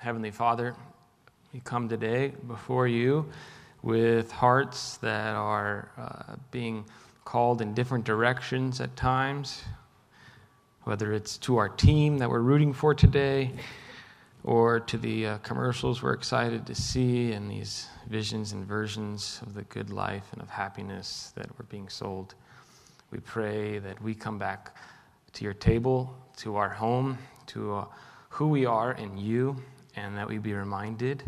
Heavenly Father, we come today before you with hearts that are uh, being called in different directions at times, whether it's to our team that we're rooting for today or to the uh, commercials we're excited to see and these visions and versions of the good life and of happiness that were being sold. We pray that we come back to your table, to our home, to uh, who we are in you, and that we be reminded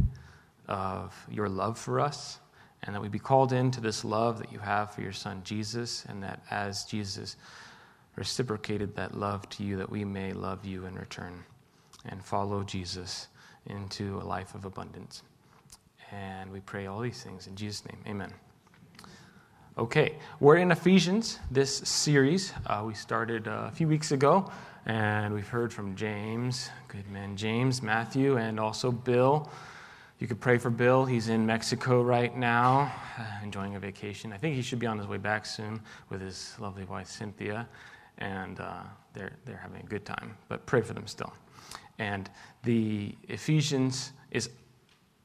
of your love for us, and that we be called into this love that you have for your son Jesus, and that as Jesus reciprocated that love to you, that we may love you in return and follow Jesus into a life of abundance. And we pray all these things in Jesus' name. Amen. Okay, we're in Ephesians, this series. Uh, we started uh, a few weeks ago, and we've heard from James, good man James, Matthew, and also Bill. You could pray for Bill. He's in Mexico right now, enjoying a vacation. I think he should be on his way back soon with his lovely wife, Cynthia, and uh, they're, they're having a good time. But pray for them still. And the Ephesians is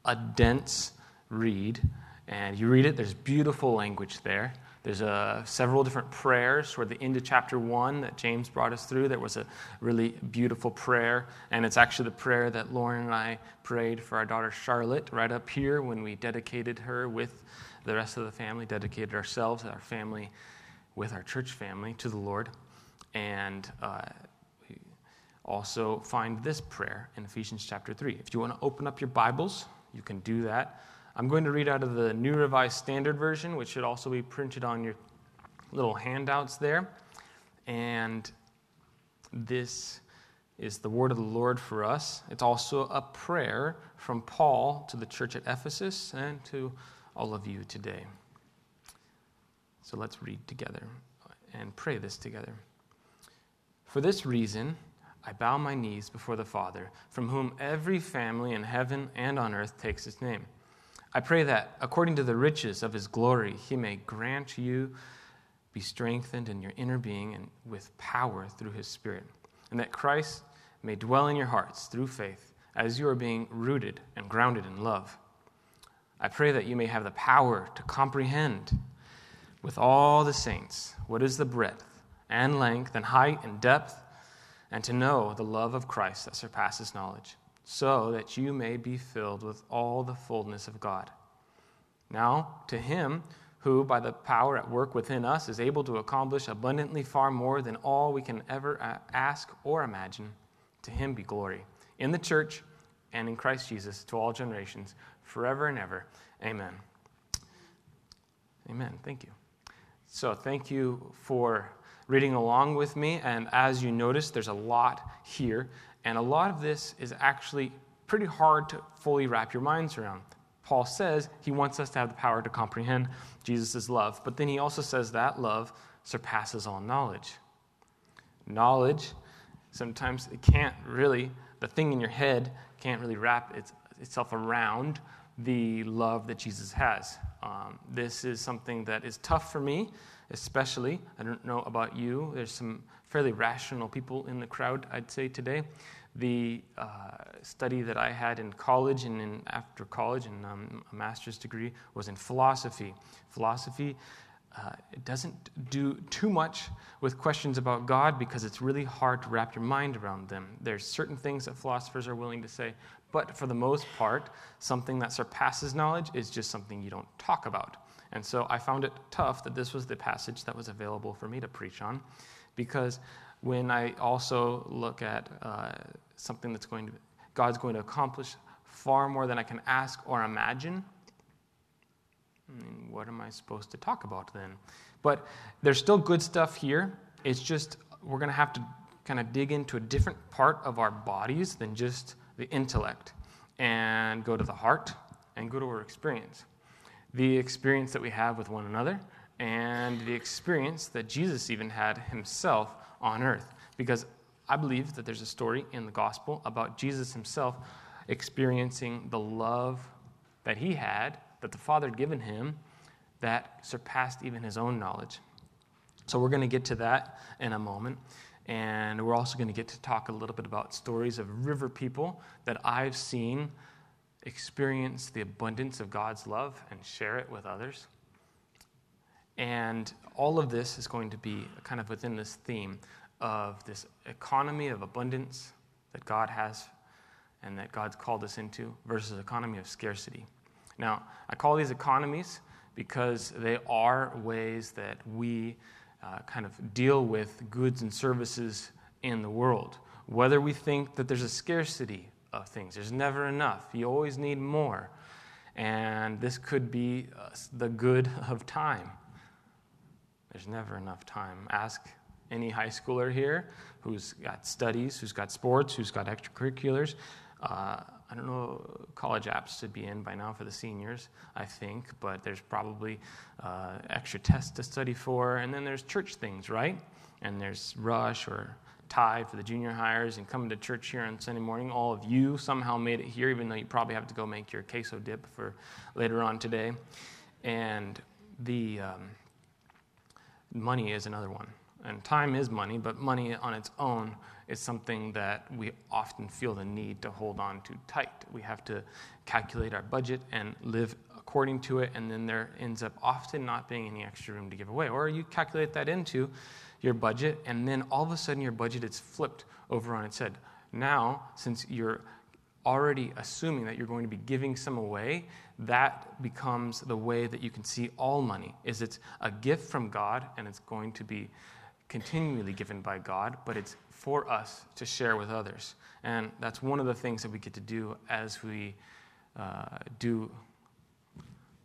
a dense read and you read it, there's beautiful language there. There's uh, several different prayers toward the end of chapter one that James brought us through. There was a really beautiful prayer, and it's actually the prayer that Lauren and I prayed for our daughter Charlotte right up here when we dedicated her with the rest of the family, dedicated ourselves, our family, with our church family to the Lord. And uh, we also find this prayer in Ephesians chapter 3. If you want to open up your Bibles, you can do that. I'm going to read out of the New Revised Standard Version, which should also be printed on your little handouts there. And this is the word of the Lord for us. It's also a prayer from Paul to the church at Ephesus and to all of you today. So let's read together and pray this together. For this reason, I bow my knees before the Father, from whom every family in heaven and on earth takes its name. I pray that, according to the riches of his glory, he may grant you be strengthened in your inner being and with power through his Spirit, and that Christ may dwell in your hearts through faith as you are being rooted and grounded in love. I pray that you may have the power to comprehend with all the saints what is the breadth and length and height and depth, and to know the love of Christ that surpasses knowledge so that you may be filled with all the fullness of God. Now, to him who, by the power at work within us, is able to accomplish abundantly far more than all we can ever ask or imagine, to him be glory in the church and in Christ Jesus to all generations, forever and ever. Amen. Amen. Thank you. So, thank you for reading along with me. And as you notice, there's a lot here. And a lot of this is actually pretty hard to fully wrap your minds around. Paul says he wants us to have the power to comprehend Jesus' love, but then he also says that love surpasses all knowledge. Knowledge, sometimes it can't really, the thing in your head can't really wrap its, itself around the love that Jesus has. Um, this is something that is tough for me, especially. I don't know about you. There's some fairly rational people in the crowd, I'd say, today. The uh, study that I had in college and in, after college and um, a master's degree was in philosophy. Philosophy uh, it doesn't do too much with questions about God because it's really hard to wrap your mind around them. There's certain things that philosophers are willing to say, but for the most part, something that surpasses knowledge is just something you don't talk about. And so I found it tough that this was the passage that was available for me to preach on because when I also look at uh, something that's going to, God's going to accomplish far more than I can ask or imagine, what am I supposed to talk about then? But there's still good stuff here. It's just we're going to have to kind of dig into a different part of our bodies than just the intellect and go to the heart and go to our experience. The experience that we have with one another and the experience that Jesus even had himself on earth. Because I believe that there's a story in the gospel about Jesus himself experiencing the love that he had, that the Father had given him, that surpassed even his own knowledge. So we're going to get to that in a moment. And we're also going to get to talk a little bit about stories of river people that I've seen experience the abundance of God's love and share it with others. And all of this is going to be kind of within this theme of this economy of abundance that God has and that God's called us into versus economy of scarcity. Now, I call these economies because they are ways that we uh, kind of deal with goods and services in the world. Whether we think that there's a scarcity of things, there's never enough, you always need more. And this could be uh, the good of time. There's never enough time. Ask any high schooler here who's got studies, who's got sports, who's got extracurriculars. Uh, I don't know, college apps should be in by now for the seniors, I think, but there's probably uh, extra tests to study for. And then there's church things, right? And there's Rush or tie for the junior hires and coming to church here on Sunday morning. All of you somehow made it here, even though you probably have to go make your queso dip for later on today. And the um, money is another one. And time is money, but money on its own is something that we often feel the need to hold on to tight. We have to calculate our budget and live according to it, and then there ends up often not being any extra room to give away. Or you calculate that into your budget, and then all of a sudden your budget is flipped over on its head. Now, since you're already assuming that you're going to be giving some away, that becomes the way that you can see all money is it's a gift from God and it's going to be continually given by God, but it's for us to share with others. And that's one of the things that we get to do as we uh, do.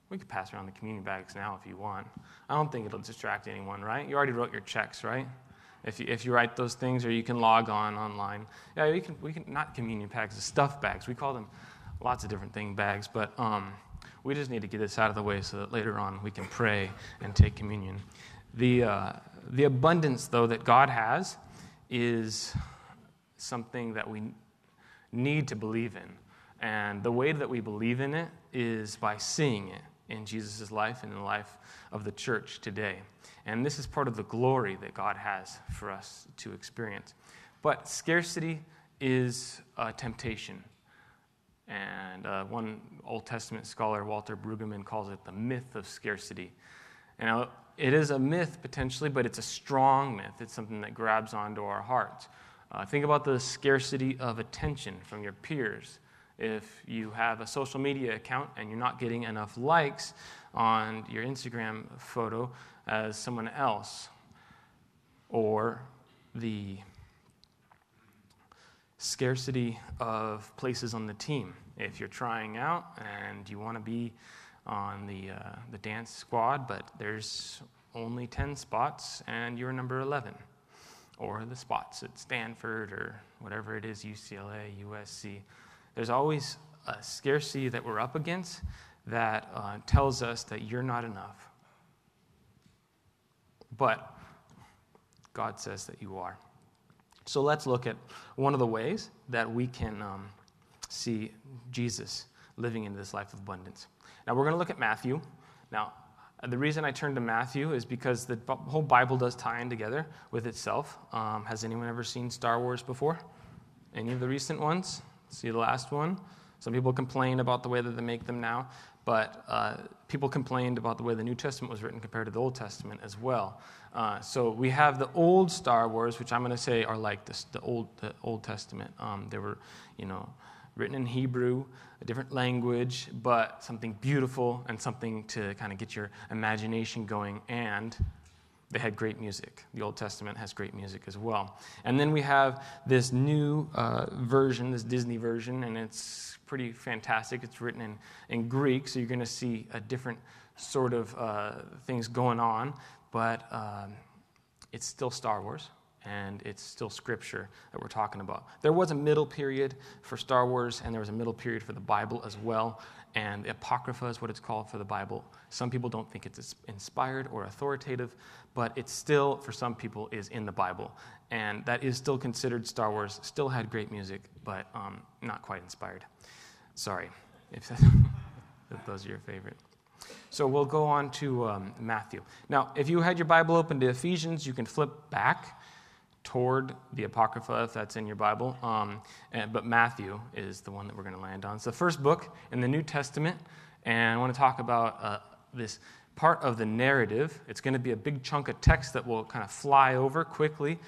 We could pass around the communion bags now if you want. I don't think it'll distract anyone, right? You already wrote your checks, right? If you, if you write those things, or you can log on online. Yeah, we can, we can not communion bags, the stuff bags. We call them lots of different thing bags, but um, we just need to get this out of the way so that later on we can pray and take communion. The, uh, the abundance, though, that God has is something that we need to believe in. And the way that we believe in it is by seeing it in Jesus' life and in the life of the church today. And this is part of the glory that God has for us to experience. But scarcity is a temptation. And uh, one Old Testament scholar, Walter Brueggemann, calls it the myth of scarcity. Now, it is a myth potentially, but it's a strong myth. It's something that grabs onto our hearts. Uh, think about the scarcity of attention from your peers. If you have a social media account and you're not getting enough likes on your Instagram photo as someone else, or the scarcity of places on the team. If you're trying out and you want to be on the, uh, the dance squad, but there's only 10 spots and you're number 11. Or the spots at Stanford or whatever it is, UCLA, USC. There's always a scarcity that we're up against that uh, tells us that you're not enough. But God says that you are. So let's look at one of the ways that we can um, see Jesus living in this life of abundance. Now, we're going to look at Matthew. Now, the reason I turned to Matthew is because the whole Bible does tie in together with itself. Um, has anyone ever seen Star Wars before? Any of the recent ones? See the last one? Some people complain about the way that they make them now, but uh, people complained about the way the New Testament was written compared to the Old Testament as well. Uh, so we have the old Star Wars, which I'm going to say are like this, the Old the Old Testament. Um, they were, you know, written in Hebrew, a different language, but something beautiful and something to kind of get your imagination going. And they had great music. The Old Testament has great music as well. And then we have this new uh, version, this Disney version, and it's pretty fantastic. It's written in, in Greek, so you're going to see a different sort of uh, things going on, but um, it's still Star Wars and it's still scripture that we're talking about. There was a middle period for Star Wars, and there was a middle period for the Bible as well. And the Apocrypha is what it's called for the Bible. Some people don't think it's inspired or authoritative, but it still, for some people, is in the Bible. And that is still considered Star Wars, still had great music, but um, not quite inspired. Sorry if, if those are your favorite. So we'll go on to um, Matthew. Now, if you had your Bible open to Ephesians, you can flip back toward the Apocrypha, if that's in your Bible. Um, and, but Matthew is the one that we're going to land on. It's the first book in the New Testament, and I want to talk about uh, this part of the narrative. It's going to be a big chunk of text that we'll kind of fly over quickly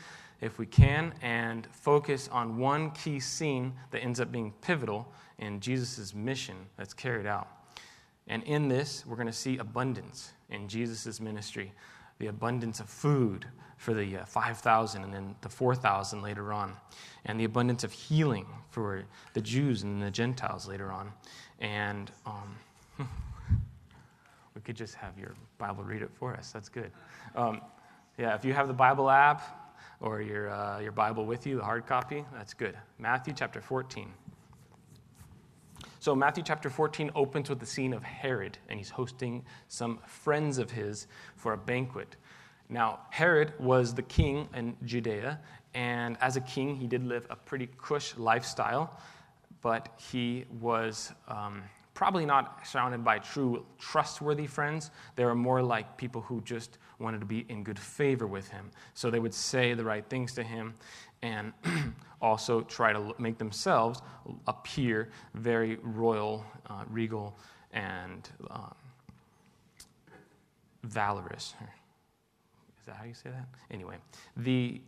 if we can and focus on one key scene that ends up being pivotal in Jesus' mission that's carried out. And in this, we're going to see abundance in Jesus' ministry the abundance of food for the uh, 5,000 and then the 4,000 later on, and the abundance of healing for the Jews and the Gentiles later on. And um, we could just have your Bible read it for us. That's good. Um, yeah, if you have the Bible app or your, uh, your Bible with you, the hard copy, that's good. Matthew chapter 14. So, Matthew chapter 14 opens with the scene of Herod, and he's hosting some friends of his for a banquet. Now, Herod was the king in Judea, and as a king, he did live a pretty cush lifestyle, but he was um, probably not surrounded by true trustworthy friends. They were more like people who just wanted to be in good favor with him. So they would say the right things to him, and also try to make themselves appear very royal, uh, regal, and um, valorous. Is that how you say that? Anyway, the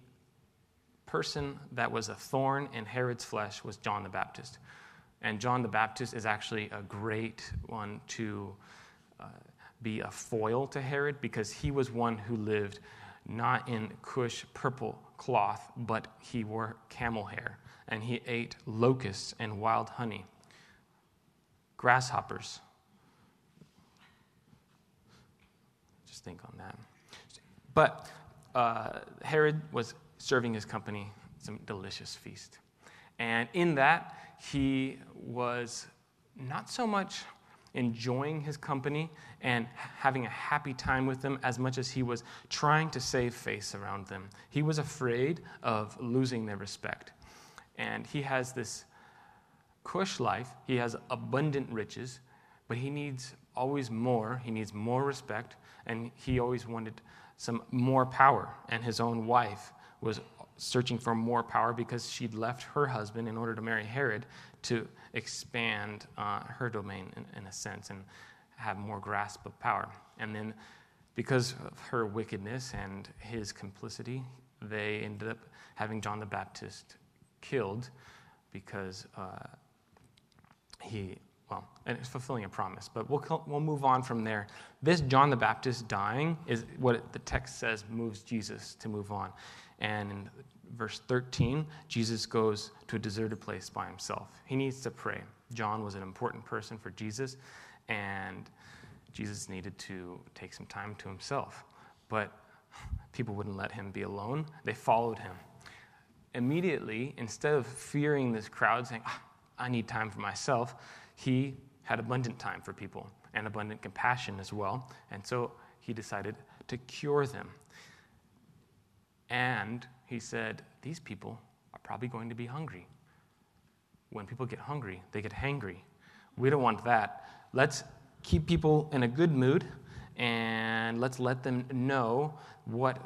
person that was a thorn in Herod's flesh was John the Baptist. And John the Baptist is actually a great one to uh, be a foil to Herod because he was one who lived not in Cush purple cloth, but he wore camel hair, and he ate locusts and wild honey, grasshoppers. Just think on that. But uh, Herod was serving his company some delicious feast. And in that, he was not so much enjoying his company and having a happy time with them as much as he was trying to save face around them. He was afraid of losing their respect. And he has this cush life, he has abundant riches, but he needs always more. He needs more respect, and he always wanted some more power. And his own wife was searching for more power because she'd left her husband in order to marry Herod to expand uh, her domain in, in, a sense and have more grasp of power. And then, because of her wickedness and his complicity, they ended up having John the Baptist killed because uh, he, well, and it's fulfilling a promise. But we'll, we'll move on from there. This John the Baptist dying is what the text says moves Jesus to move on. And in verse 13, Jesus goes to a deserted place by himself. He needs to pray. John was an important person for Jesus, and Jesus needed to take some time to himself. But people wouldn't let him be alone, they followed him. Immediately, instead of fearing this crowd saying, oh, I need time for myself, he had abundant time for people and abundant compassion as well. And so he decided to cure them. And he said, These people are probably going to be hungry. When people get hungry, they get hangry. We don't want that. Let's keep people in a good mood and let's let them know what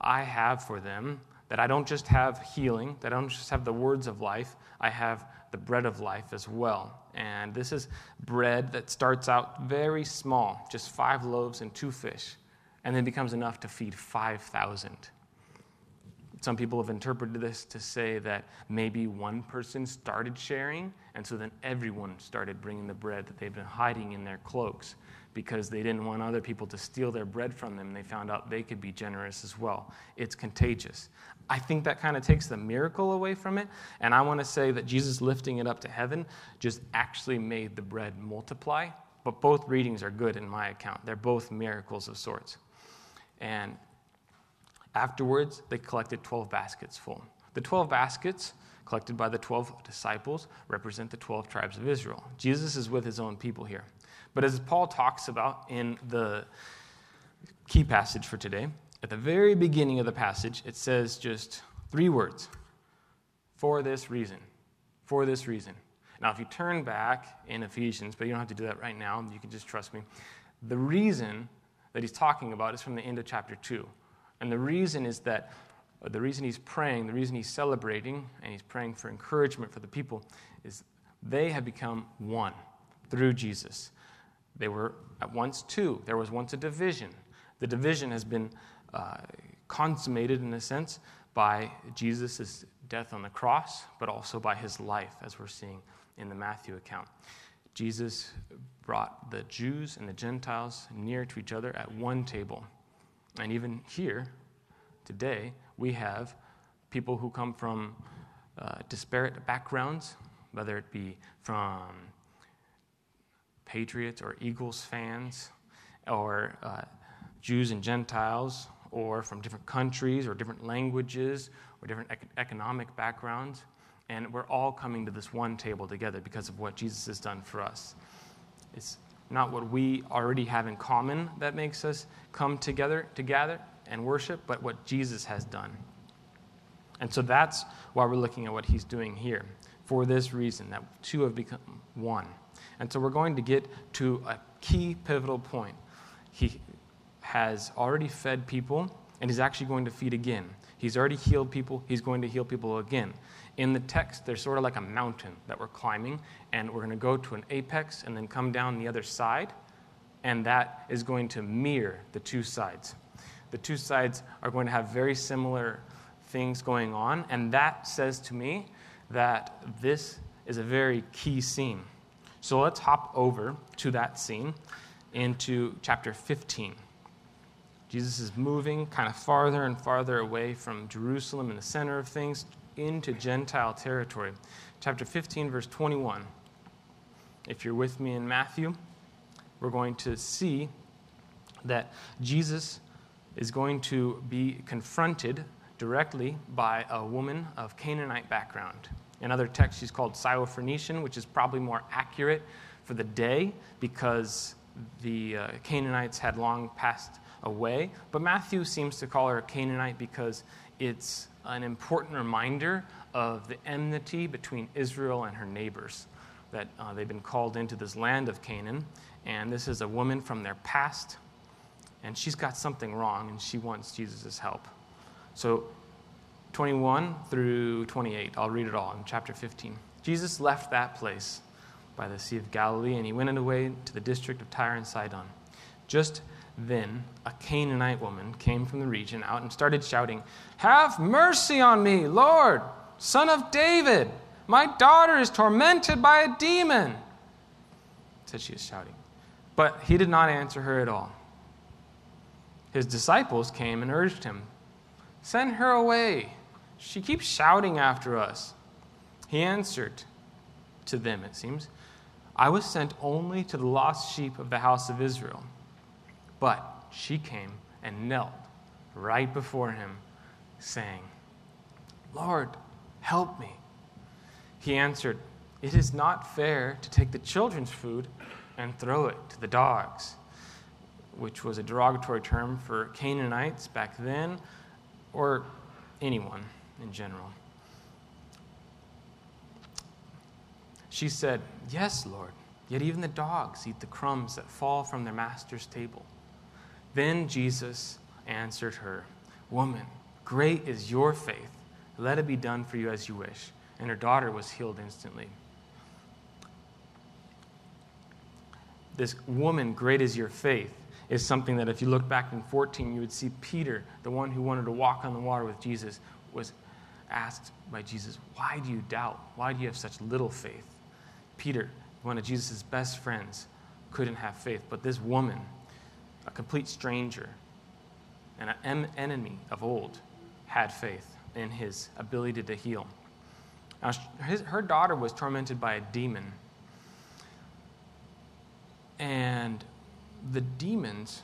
I have for them. That I don't just have healing, that I don't just have the words of life, I have the bread of life as well. And this is bread that starts out very small, just five loaves and two fish, and then becomes enough to feed 5,000. Some people have interpreted this to say that maybe one person started sharing, and so then everyone started bringing the bread that they've been hiding in their cloaks because they didn't want other people to steal their bread from them. They found out they could be generous as well. It's contagious. I think that kind of takes the miracle away from it, and I want to say that Jesus lifting it up to heaven just actually made the bread multiply. But both readings are good in my account. They're both miracles of sorts. And Afterwards, they collected 12 baskets full. The 12 baskets collected by the 12 disciples represent the 12 tribes of Israel. Jesus is with his own people here. But as Paul talks about in the key passage for today, at the very beginning of the passage, it says just three words for this reason. For this reason. Now, if you turn back in Ephesians, but you don't have to do that right now, you can just trust me. The reason that he's talking about is from the end of chapter 2. And the reason is that uh, the reason he's praying, the reason he's celebrating, and he's praying for encouragement for the people, is they have become one through Jesus. They were at once two. There was once a division. The division has been uh, consummated, in a sense, by Jesus' death on the cross, but also by his life, as we're seeing in the Matthew account. Jesus brought the Jews and the Gentiles near to each other at one table. And even here, today, we have people who come from uh, disparate backgrounds, whether it be from Patriots or Eagles fans, or uh, Jews and Gentiles, or from different countries or different languages or different ec- economic backgrounds. And we're all coming to this one table together because of what Jesus has done for us. It's not what we already have in common that makes us come together to gather and worship, but what Jesus has done. And so that's why we're looking at what he's doing here. For this reason, that two have become one. And so we're going to get to a key pivotal point. He has already fed people, and he's actually going to feed again. He's already healed people, he's going to heal people again. In the text, there's sort of like a mountain that we're climbing, and we're going to go to an apex and then come down the other side, and that is going to mirror the two sides. The two sides are going to have very similar things going on, and that says to me that this is a very key scene. So let's hop over to that scene into chapter 15. Jesus is moving kind of farther and farther away from Jerusalem in the center of things into Gentile territory. Chapter 15, verse 21. If you're with me in Matthew, we're going to see that Jesus is going to be confronted directly by a woman of Canaanite background. In other texts, she's called Syrophoenician, which is probably more accurate for the day because the uh, Canaanites had long passed away. But Matthew seems to call her a Canaanite because it's an important reminder of the enmity between Israel and her neighbors, that uh, they've been called into this land of Canaan. And this is a woman from their past, and she's got something wrong, and she wants Jesus' help. So 21 through 28. I'll read it all in chapter 15. Jesus left that place by the Sea of Galilee, and he went away to the district of Tyre and Sidon. Just then, a Canaanite woman came from the region out and started shouting, Have mercy on me, Lord, son of David! My daughter is tormented by a demon. Said she is shouting. But he did not answer her at all. His disciples came and urged him, Send her away. She keeps shouting after us. He answered to them, it seems, I was sent only to the lost sheep of the house of Israel. But she came and knelt right before him, saying, Lord, help me. He answered, It is not fair to take the children's food and throw it to the dogs, which was a derogatory term for Canaanites back then, or anyone in general. She said, Yes, Lord, yet even the dogs eat the crumbs that fall from their master's table. Then Jesus answered her, Woman, great is your faith. Let it be done for you as you wish. And her daughter was healed instantly. This woman, great is your faith, is something that if you look back in 14, you would see Peter, the one who wanted to walk on the water with Jesus, was asked by Jesus, Why do you doubt? Why do you have such little faith? Peter, one of Jesus' best friends, couldn't have faith. But this woman, a complete stranger and an enemy of old, had faith in his ability to heal. Now, his, her daughter was tormented by a demon. And the demons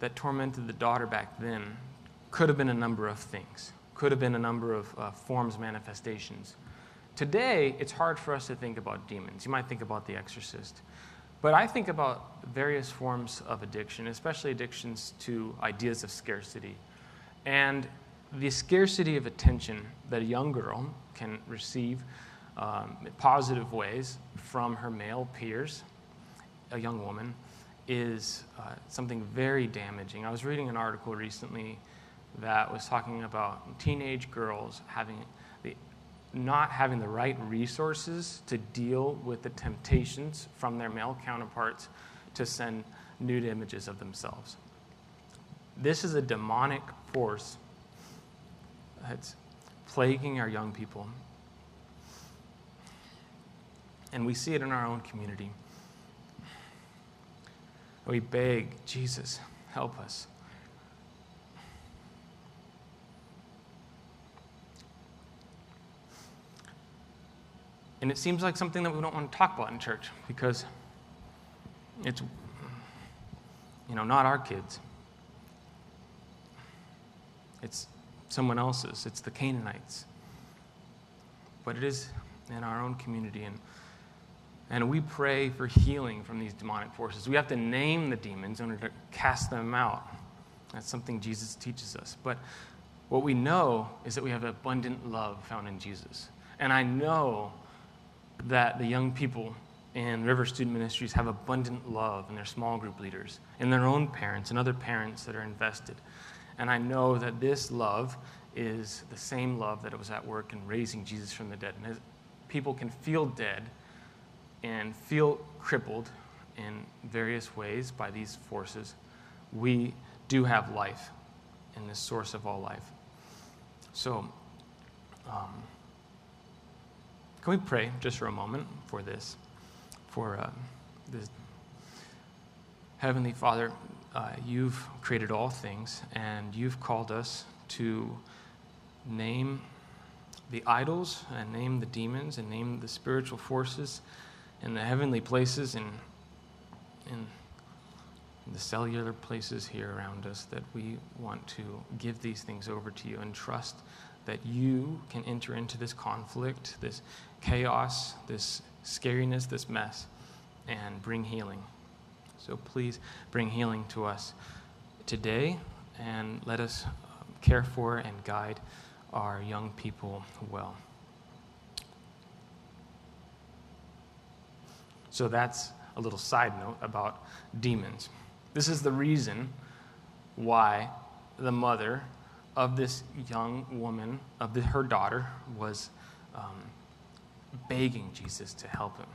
that tormented the daughter back then could have been a number of things, could have been a number of uh, forms, manifestations. Today, it's hard for us to think about demons. You might think about the exorcist. But I think about various forms of addiction, especially addictions to ideas of scarcity. And the scarcity of attention that a young girl can receive um, in positive ways from her male peers, a young woman, is uh, something very damaging. I was reading an article recently that was talking about teenage girls having the, not having the right resources to deal with the temptations from their male counterparts to send nude images of themselves. This is a demonic force that's plaguing our young people. And we see it in our own community. We beg, Jesus, help us. And it seems like something that we don't want to talk about in church because it's, you know, not our kids. It's someone else's. It's the Canaanites. But it is in our own community. And, and we pray for healing from these demonic forces. We have to name the demons in order to cast them out. That's something Jesus teaches us. But what we know is that we have abundant love found in Jesus. And I know that the young people in River Student Ministries have abundant love in their small group leaders, in their own parents, and other parents that are invested. And I know that this love is the same love that was at work in raising Jesus from the dead. And as people can feel dead and feel crippled in various ways by these forces. We do have life in this source of all life. So, um, can we pray just for a moment for this? For uh, this. Heavenly Father, uh, you've created all things, and you've called us to name the idols, and name the demons, and name the spiritual forces in the heavenly places and in the cellular places here around us that we want to give these things over to you and trust that you can enter into this conflict, this chaos, this scariness, this mess, and bring healing. So please bring healing to us today and let us um, care for and guide our young people well. So that's a little side note about demons. This is the reason why the mother of this young woman, of the, her daughter, was um, begging Jesus to help him.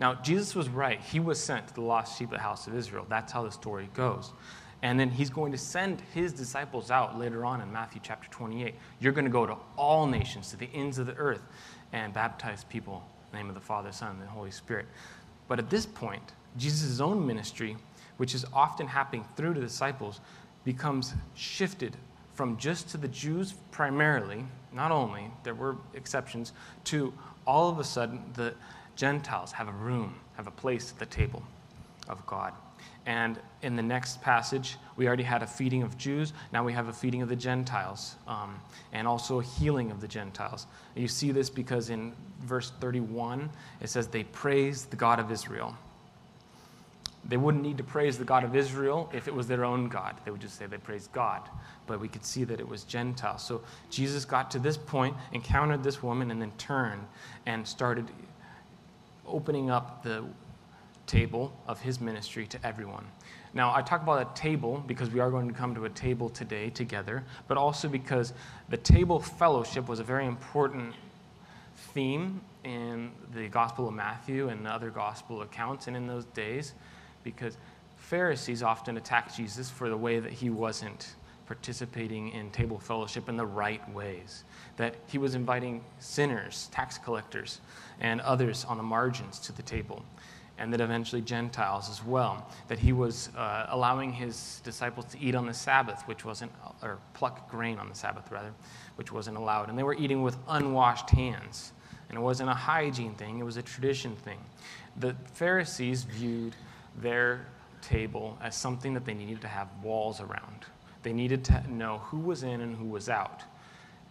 Now, Jesus was right. He was sent to the lost sheep of the house of Israel. That's how the story goes. And then he's going to send his disciples out later on in Matthew chapter 28. You're going to go to all nations, to the ends of the earth, and baptize people in the name of the Father, Son, and the Holy Spirit. But at this point, Jesus' own ministry, which is often happening through the disciples, becomes shifted from just to the Jews primarily, not only, there were exceptions, to all of a sudden the Gentiles have a room, have a place at the table of God. And in the next passage, we already had a feeding of Jews. Now we have a feeding of the Gentiles, um, and also a healing of the Gentiles. You see this because in verse 31, it says, They praised the God of Israel. They wouldn't need to praise the God of Israel if it was their own God. They would just say they praised God. But we could see that it was Gentile. So Jesus got to this point, encountered this woman, and then turned and started opening up the table of his ministry to everyone. Now, I talk about a table because we are going to come to a table today together, but also because the table fellowship was a very important theme in the Gospel of Matthew and other Gospel accounts and in those days because Pharisees often attacked Jesus for the way that he wasn't participating in table fellowship in the right ways, that he was inviting sinners, tax collectors, and others on the margins to the table, and that eventually Gentiles as well, that he was uh, allowing his disciples to eat on the Sabbath, which wasn't, or pluck grain on the Sabbath rather, which wasn't allowed, and they were eating with unwashed hands. And it wasn't a hygiene thing, it was a tradition thing. The Pharisees viewed their table as something that they needed to have walls around. They needed to know who was in and who was out.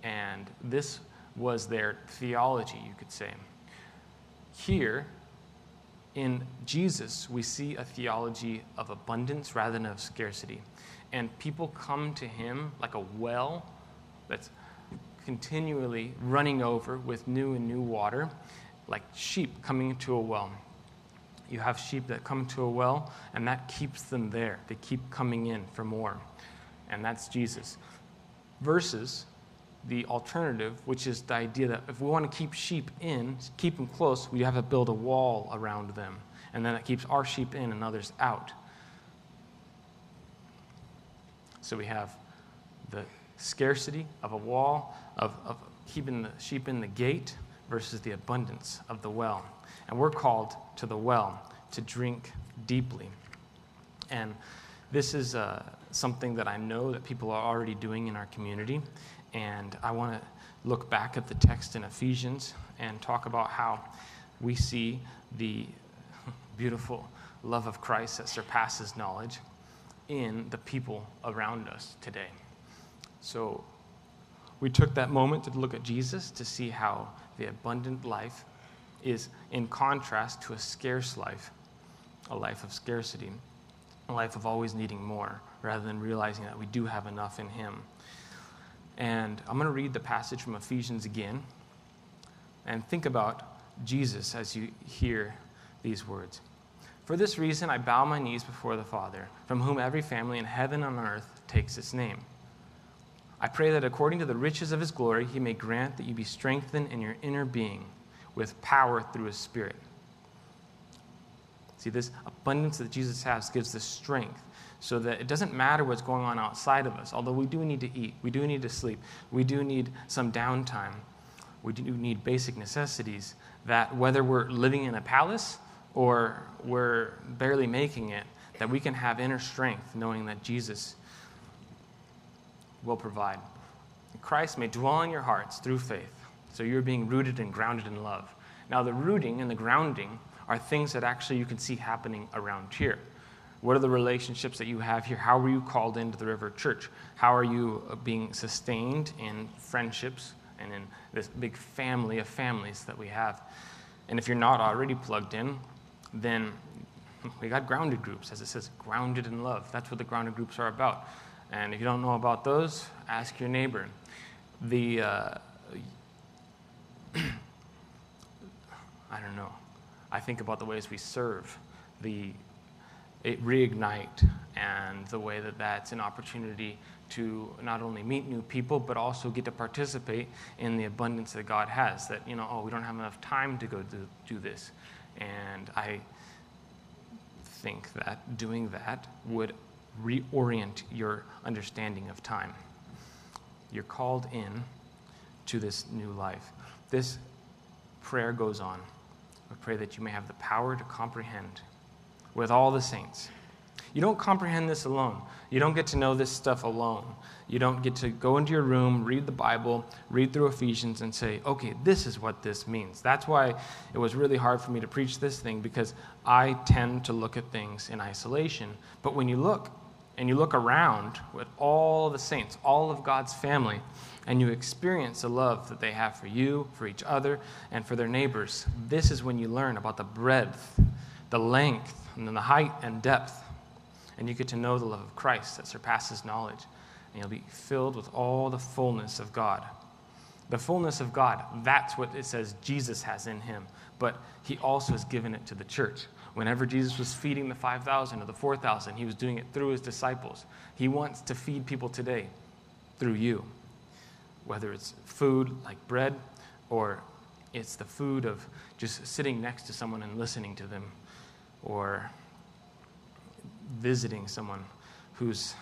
And this was their theology, you could say. Here, in Jesus, we see a theology of abundance rather than of scarcity. And people come to him like a well that's continually running over with new and new water, like sheep coming to a well you have sheep that come to a well, and that keeps them there. They keep coming in for more. And that's Jesus. versus the alternative, which is the idea that if we want to keep sheep in, keep them close, we have to build a wall around them. And then it keeps our sheep in and others out. So we have the scarcity of a wall, of, of keeping the sheep in the gate, versus the abundance of the well. And we're called to the well to drink deeply. And this is uh, something that I know that people are already doing in our community. And I want to look back at the text in Ephesians and talk about how we see the beautiful love of Christ that surpasses knowledge in the people around us today. So we took that moment to look at Jesus to see how the abundant life is in contrast to a scarce life, a life of scarcity, a life of always needing more, rather than realizing that we do have enough in Him. And I'm going to read the passage from Ephesians again and think about Jesus as you hear these words. For this reason, I bow my knees before the Father, from whom every family in heaven and on earth takes its name. I pray that according to the riches of his glory, he may grant that you be strengthened in your inner being with power through his Spirit. See, this abundance that Jesus has gives the strength so that it doesn't matter what's going on outside of us, although we do need to eat, we do need to sleep, we do need some downtime, we do need basic necessities, that whether we're living in a palace or we're barely making it, that we can have inner strength knowing that Jesus will provide. Christ may dwell in your hearts through faith, so you're being rooted and grounded in love. Now, the rooting and the grounding are things that actually you can see happening around here. What are the relationships that you have here? How were you called into the River Church? How are you uh, being sustained in friendships and in this big family of families that we have? And if you're not already plugged in, then we got grounded groups, as it says, grounded in love. That's what the grounded groups are about. And if you don't know about those, ask your neighbor. The, uh, I don't know. I think about the ways we serve, the it reignite, and the way that that's an opportunity to not only meet new people, but also get to participate in the abundance that God has. That, you know, oh, we don't have enough time to go do, do this. And I think that doing that would reorient your understanding of time. You're called in to this new life. This prayer goes on. We pray that you may have the power to comprehend with all the saints. You don't comprehend this alone. You don't get to know this stuff alone. You don't get to go into your room, read the Bible, read through Ephesians, and say, okay, this is what this means. That's why it was really hard for me to preach this thing because I tend to look at things in isolation. But when you look and you look around with all the saints, all of God's family, and you experience the love that they have for you, for each other, and for their neighbors, this is when you learn about the breadth, the length, and then the height and depth. And you get to know the love of Christ that surpasses knowledge. And you'll be filled with all the fullness of God. The fullness of God, that's what it says Jesus has in him. But he also has given it to the church. Whenever Jesus was feeding the 5,000 or the 4,000, he was doing it through his disciples. He wants to feed people today through you, whether it's food like bread or it's the food of just sitting next to someone and listening to them or visiting someone who's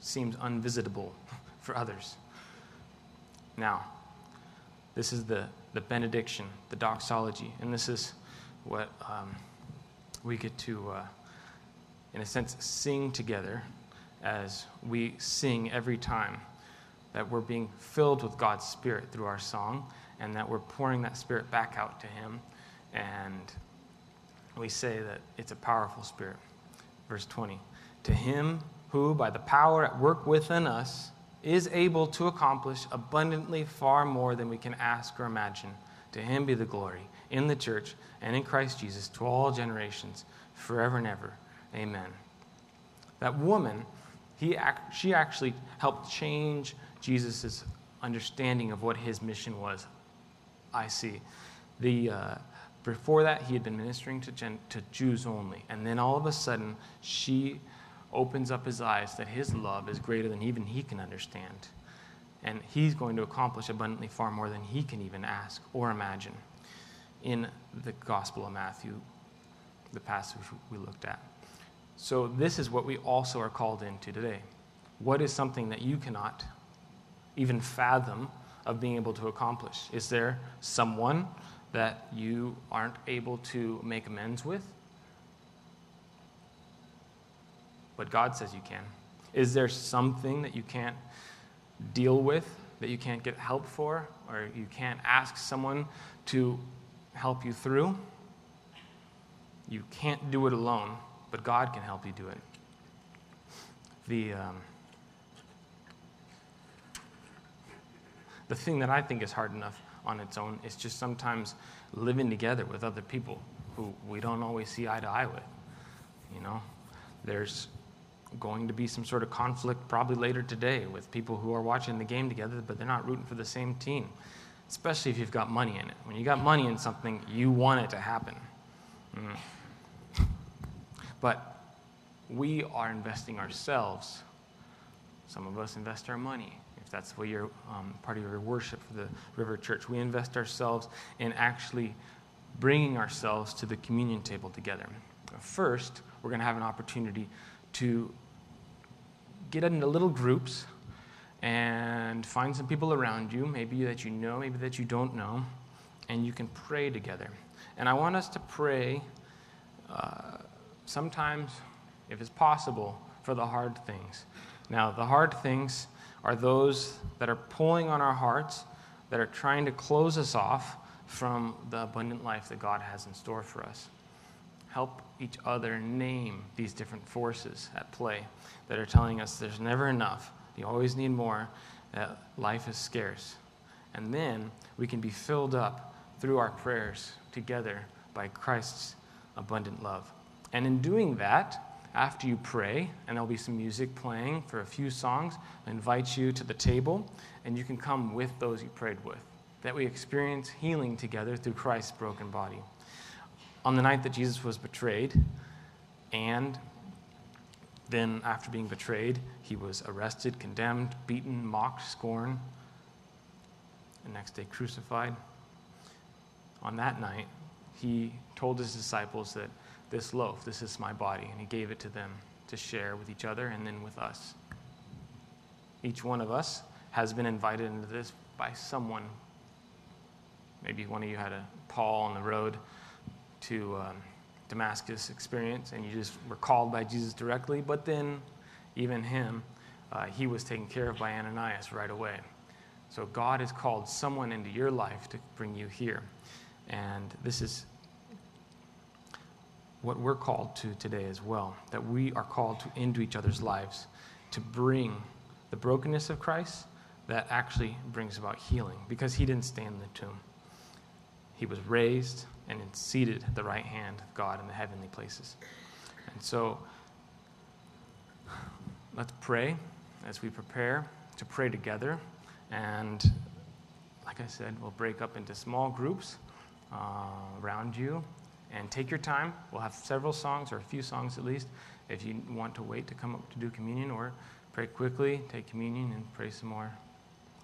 seems unvisitable for others. Now, this is the, the benediction, the doxology, and this is what um, we get to, uh, in a sense, sing together as we sing every time that we're being filled with God's Spirit through our song and that we're pouring that Spirit back out to Him. And we say that it's a powerful Spirit. Verse 20 To Him who, by the power at work within us, is able to accomplish abundantly far more than we can ask or imagine. To Him be the glory in the church and in Christ Jesus to all generations, forever and ever. Amen. That woman, he she actually helped change Jesus' understanding of what his mission was. I see. The, uh, before that, he had been ministering to, gen, to Jews only. And then all of a sudden, she opens up his eyes that his love is greater than even he can understand. And he's going to accomplish abundantly far more than he can even ask or imagine in the Gospel of Matthew, the passage we looked at. So, this is what we also are called into today. What is something that you cannot even fathom of being able to accomplish? Is there someone that you aren't able to make amends with? But God says you can. Is there something that you can't deal with, that you can't get help for, or you can't ask someone to help you through? You can't do it alone, but God can help you do it. The, um, the thing that I think is hard enough on its own is just sometimes living together with other people who we don't always see eye to eye with. You know, there's going to be some sort of conflict probably later today with people who are watching the game together, but they're not rooting for the same team, especially if you've got money in it. When you got money in something, you want it to happen. Mm. But we are investing ourselves. Some of us invest our money If that's what you're um, part of your worship for the River Church. We invest ourselves in actually bringing ourselves to the communion table together. First, we're going to have an opportunity to get into little groups and find some people around you, maybe that you know, maybe that you don't know, and you can pray together. And I want us to pray uh, sometimes, if it's possible, for the hard things. Now, the hard things are those that are pulling on our hearts, that are trying to close us off from the abundant life that God has in store for us. Help each other name these different forces at play that are telling us there's never enough, you always need more, that life is scarce. And then we can be filled up through our prayers together by Christ's abundant love. And in doing that, after you pray, and there'll be some music playing for a few songs. I invite you to the table, and you can come with those you prayed with, that we experience healing together through Christ's broken body. On the night that Jesus was betrayed, and then after being betrayed, he was arrested, condemned, beaten, mocked, scorned, and next day crucified. On that night, he told his disciples that this loaf, this is my body. And he gave it to them to share with each other and then with us. Each one of us has been invited into this by someone. Maybe one of you had a Paul on the road to um, Damascus experience and you just were called by Jesus directly, but then even him, uh, he was taken care of by Ananias right away. So God has called someone into your life to bring you here. And this is what we're called to today as well that we are called to into each other's lives to bring the brokenness of Christ that actually brings about healing because he didn't stay in the tomb. He was raised and seated at the right hand of God in the heavenly places. And so let's pray as we prepare to pray together. And like I said, we'll break up into small groups uh, around you and take your time. We'll have several songs, or a few songs at least, if you want to wait to come up to do communion, or pray quickly, take communion, and pray some more,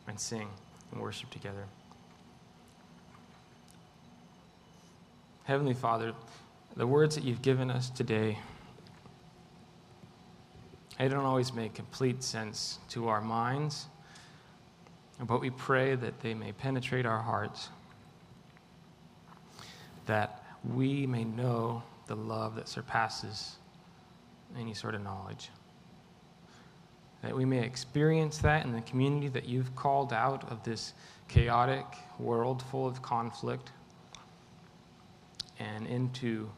and sing and worship together. Heavenly Father, the words that you've given us today, they don't always make complete sense to our minds, but we pray that they may penetrate our hearts, that we may know the love that surpasses any sort of knowledge. That we may experience that in the community that you've called out of this chaotic world full of conflict and into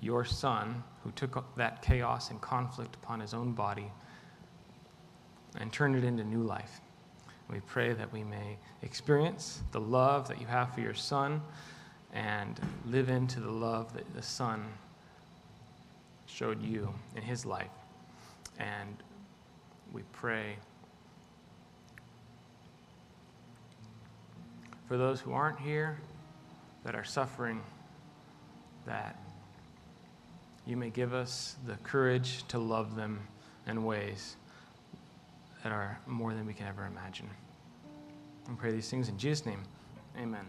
your Son who took that chaos and conflict upon his own body and turned it into new life. We pray that we may experience the love that you have for your Son and live into the love that the Son showed you in his life. And we pray for those who aren't here, that are suffering, that you may give us the courage to love them in ways that are more than we can ever imagine. And pray these things in Jesus' name. Amen.